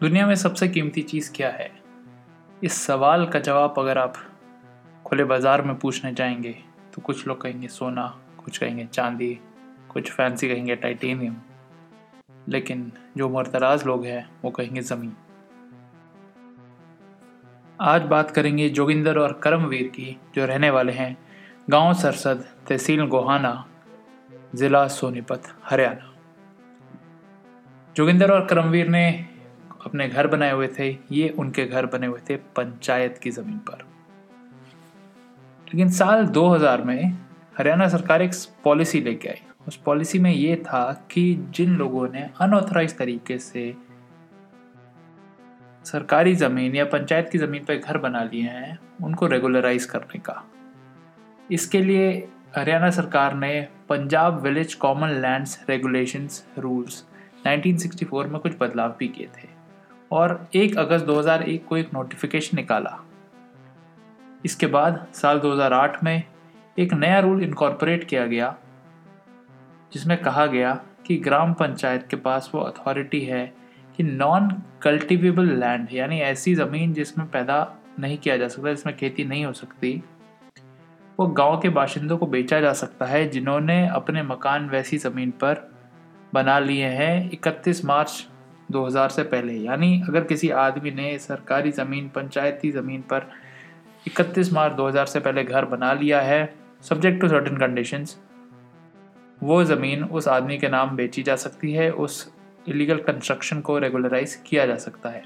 दुनिया में सबसे कीमती चीज़ क्या है? इस सवाल का जवाब अगर आप खुले बाज़ार में पूछने जाएँगे तो कुछ लोग कहेंगे सोना, कुछ कहेंगे चांदी, कुछ फैंसी कहेंगे टाइटेनियम। लेकिन जो मरतराज लोग हैं, वो कहेंगे ज़मीन। आज बात करेंगे जोगिंदर और करमवीर की, जो रहने वाले हैं गाँव सरसद तहसील गोहाना, ज़िला सोनीपत, हरियाणा। जोगिंदर और करमवीर ने अपने घर बनाए हुए थे, ये उनके घर बने हुए थे पंचायत की ज़मीन पर। लेकिन साल 2000 में हरियाणा सरकार एक पॉलिसी लेके आई। उस पॉलिसी में ये था कि जिन लोगों ने अनऑथराइज तरीके से सरकारी ज़मीन या पंचायत की ज़मीन पर घर बना लिए हैं, उनको रेगुलराइज करने का। इसके लिए हरियाणा सरकार ने Punjab village common lands regulations rules 1964 में कुछ बदलाव भी किए थे। और 1 अगस्त 2001 को एक नोटिफिकेशन निकाला। इसके बाद साल 2008 में एक नया रूल इनकॉर्पोरेट किया गया, जिसमें कहा गया कि ग्राम पंचायत के पास वो अथॉरिटी है कि नॉन कल्टिवेबल लैंड यानी ऐसी ज़मीन जिसमें पैदा नहीं किया जा सकता, जिसमें खेती नहीं हो सकती, वो गाँव के बाशिंदों को बेचा जा सकता है, जिन्होंने अपने मकान वैसी ज़मीन पर बना लिए हैं। 31 मार्च 2000 से पहले। यानी अगर किसी आदमी ने सरकारी ज़मीन, पंचायती ज़मीन पर 31 मार्च 2000 से पहले घर बना लिया है सब्जेक्ट टू सर्टन कंडीशंस वो ज़मीन उस आदमी के नाम बेची जा सकती है, उस इलीगल कंस्ट्रक्शन को रेगुलराइज किया जा सकता है।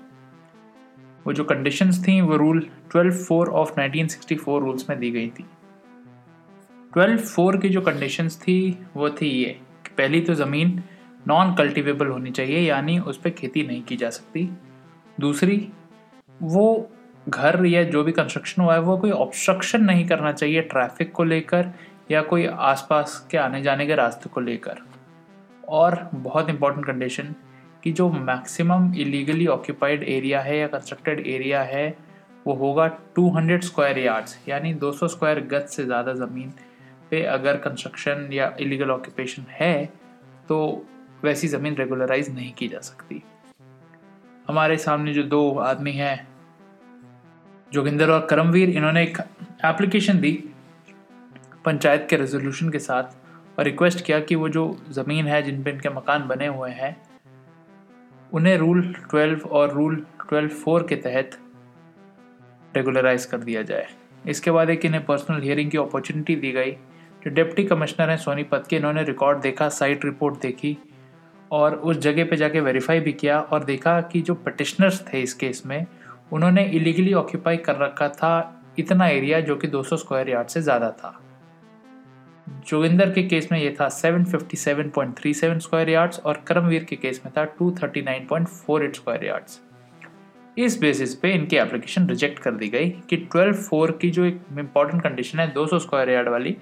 वो जो कंडीशंस थी, वो रूल 12 फोर ऑफ़ 1964 रूल्स में दी गई थी। 12 फोर की जो कंडीशंस थी, वो थी ये पहली तो ज़मीन नॉन कल्टिवेबल होनी चाहिए, यानी उस पर खेती नहीं की जा सकती। दूसरी, वो घर या जो भी कंस्ट्रक्शन हुआ है, वो कोई ऑब्स्ट्रक्शन नहीं करना चाहिए ट्रैफ़िक को लेकर या कोई आसपास के आने जाने के रास्ते को लेकर। और बहुत इंपॉर्टेंट कंडीशन कि जो मैक्सिमम इलीगली ऑक्यूपाइड एरिया है या कंस्ट्रक्टेड एरिया है, वो होगा 200 स्क्वायर यार्ड्स यानी 200 स्क्वायर गज से ज़्यादा ज़मीन पे अगर कंस्ट्रक्शन या इलीगल ऑक्यूपेशन है तो वैसी ज़मीन रेगुलराइज नहीं की जा सकती। हमारे सामने जो दो आदमी हैं, जोगिंदर और करमवीर, इन्होंने एक एप्लीकेशन दी पंचायत के रेजोल्यूशन के साथ और रिक्वेस्ट किया कि वो जो ज़मीन है, जिन पर इनके मकान बने हुए हैं, उन्हें रूल 12 और रूल 12 फोर के तहत रेगुलराइज कर दिया जाए। इसके बाद एक इन्हें पर्सनल हियरिंग की अपॉर्चुनिटी दी गई। जो डिप्टी कमिश्नर हैं सोनीपत के, इन्होंने रिकॉर्ड देखा साइट रिपोर्ट देखी और उस जगह पे जाके वेरीफाई भी किया और देखा कि जो पटिशनर्स थे इस केस में, उन्होंने इलीगली ऑक्यूपाई कर रखा था इतना एरिया जो कि 200 स्क्वायर यार्ड से ज़्यादा था। जोगिंदर के केस में ये था 757.37 स्क्वायर यार्ड्स और करमवीर के केस में था 239.48 स्क्वायर यार्ड्स इस बेसिस पे इनकी एप्लीकेशन रिजेक्ट कर दी गई कि 12 फोर की जो एक इंपॉर्टेंट कंडीशन है 200 स्क्वायर यार्ड वाली,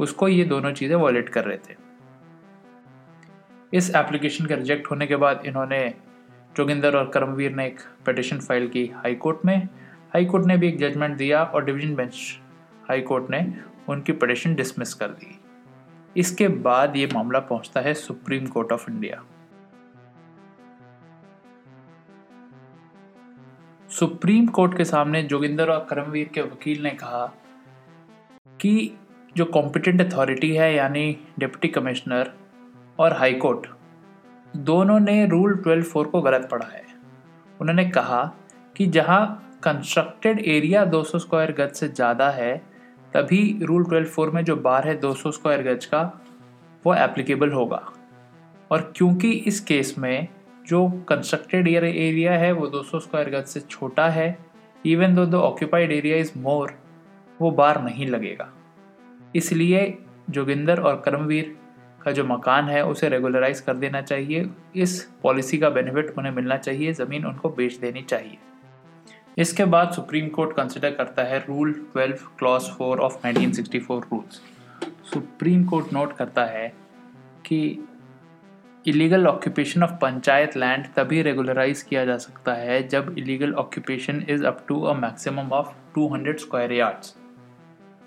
उसको ये दोनों चीज़ें वॉलेट कर रहे थे। इस एप्लीकेशन के रिजेक्ट होने के बाद इन्होंने जोगिंदर और करमवीर ने एक पटिशन फ़ाइल की हाई कोर्ट में। हाई कोर्ट ने भी एक जजमेंट दिया और डिवीज़न बेंच हाई कोर्ट ने उनकी पटिशन डिसमिस कर दी। इसके बाद ये मामला पहुँचता है Supreme Court of India Supreme Court के सामने जोगिंदर और करमवीर के वकील ने कहा कि जो कॉम्पिटेंट अथॉरिटी है, यानी डिप्टी कमिश्नर और हाई कोर्ट दोनों ने रूल ट्वेल्व फोर को गलत पढ़ा है। उन्होंने कहा कि जहाँ कंस्ट्रक्टेड एरिया 200 स्क्वायर गज से ज़्यादा है, तभी रूल ट्वेल्व फोर में जो बार है 200 स्क्वायर गज का, वो एप्लीकेबल होगा। और क्योंकि इस केस में जो कंस्ट्रक्टेड एरिया है, वो 200 स्क्वायर गज से छोटा है even though the occupied area is more वो बार नहीं लगेगा। इसलिए जोगिंदर और कर्मवीर का जो मकान है, उसे रेगुलराइज कर देना चाहिए। इस पॉलिसी का बेनिफिट उन्हें मिलना चाहिए, ज़मीन उनको बेच देनी चाहिए। इसके बाद सुप्रीम कोर्ट कंसिडर करता है rule 12 clause 4 of 1964 rules Supreme Court note करता है कि illegal occupation of panchayat land तभी रेगुलराइज किया जा सकता है जब illegal occupation is up to a maximum of 200 square yards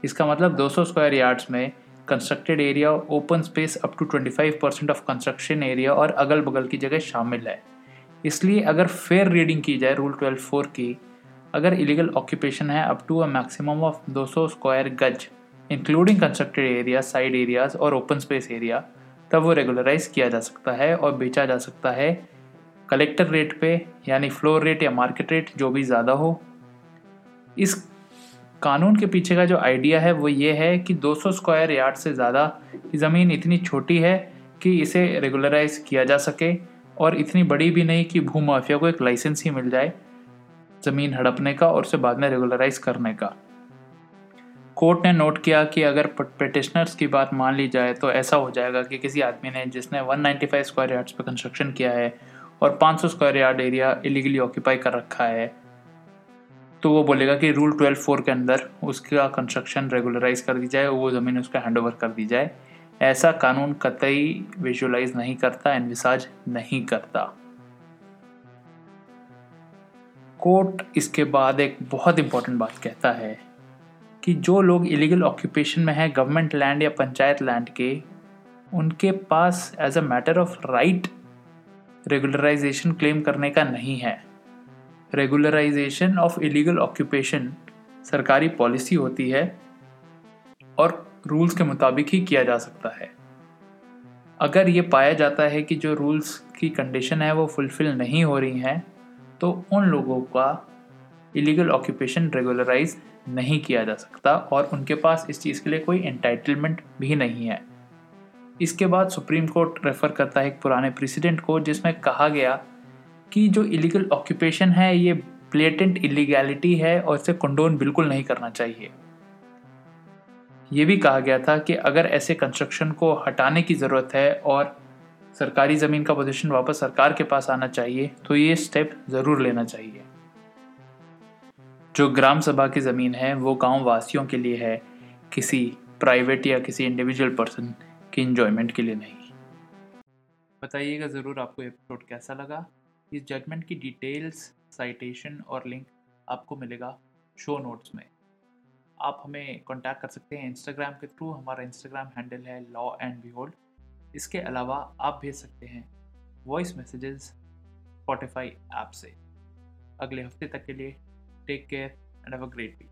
इसका मतलब 200 स्क्वायर यार्ड्स में constructed area open space up to 25 percent of construction area और अगल बगल की जगह शामिल है। इसलिए अगर फेयर रीडिंग की जाए रूल ट्वेल्व फोर की, अगर इलीगल ऑक्यूपेशन है up to a maximum of 200 square गज including constructed area side areas और ओपन स्पेस एरिया तब वो रेगुलराइज किया जा सकता है और बेचा जा सकता है कलेक्टर रेट पे, यानी फ्लोर रेट या मार्केट रेट जो भी ज़्यादा हो। इस कानून के पीछे का जो आइडिया है वो ये है कि 200 स्क्वायर यार्ड से ज़्यादा की ज़मीन इतनी छोटी है कि इसे रेगुलराइज किया जा सके और इतनी बड़ी भी नहीं कि भू माफिया को एक लाइसेंस ही मिल जाए ज़मीन हड़पने का और उसे बाद में रेगुलराइज करने का। कोर्ट ने नोट किया कि अगर पटिशनर्स की बात मान ली जाए तो ऐसा हो जाएगा कि किसी आदमी ने जिसने 195 स्क्वायर यार्ड्स पर कंस्ट्रक्शन किया है और 500 square yard area illegally occupy कर रखा है तो वो बोलेगा कि रूल ट्वेल्व फोर के अंदर उसका कंस्ट्रक्शन रेगुलराइज कर दी जाए, वो ज़मीन उसका हैंड ओवर कर दी जाए। ऐसा कानून कतई विजुलाइज नहीं करता एनविसाज नहीं करता। कोर्ट इसके बाद एक बहुत इंपॉर्टेंट बात कहता है कि जो लोग इलीगल ऑक्यूपेशन में हैं गवर्नमेंट लैंड या पंचायत लैंड के, उनके पास as a matter of right regularisation claim करने का नहीं है। रेगुलराइजेशन ऑफ़ इलीगल ऑक्यूपेशन सरकारी पॉलिसी होती है और रूल्स के मुताबिक ही किया जा सकता है। अगर ये पाया जाता है कि जो रूल्स की कंडीशन है वो फुलफिल नहीं हो रही हैं तो उन लोगों का इलीगल ऑक्यूपेशन रेगुलराइज नहीं किया जा सकता और उनके पास इस चीज़ के लिए कोई एंटाइटलमेंट भी नहीं है। इसके बाद सुप्रीम कोर्ट रेफर करता है एक पुराने प्रेसिडेंट को जिसमें कहा गया कि जो इलीगल ऑक्यूपेशन है, ये प्लेटेंट इलीगैलिटी है और इसे कंडोन बिल्कुल नहीं करना चाहिए। ये भी कहा गया था कि अगर ऐसे कंस्ट्रक्शन को हटाने की ज़रूरत है और सरकारी ज़मीन का पोजीशन वापस सरकार के पास आना चाहिए तो ये स्टेप ज़रूर लेना चाहिए। जो ग्राम सभा की ज़मीन है, वो गाँव वासियों के लिए है, किसी प्राइवेट या किसी इंडिविजुअल पर्सन की इंजॉयमेंट के लिए नहीं। बताइएगा ज़रूर आपको एपिसोड कैसा लगा। इस जजमेंट की डिटेल्स साइटेशन और लिंक आपको मिलेगा शो नोट्स में। आप हमें कांटेक्ट कर सकते हैं इंस्टाग्राम के थ्रू हमारा इंस्टाग्राम हैंडल है लॉ एंड बिहोल्ड इसके अलावा आप भेज सकते हैं वॉइस मैसेजेस स्पॉटिफाई ऐप से। अगले हफ़्ते तक के लिए take care and have a great week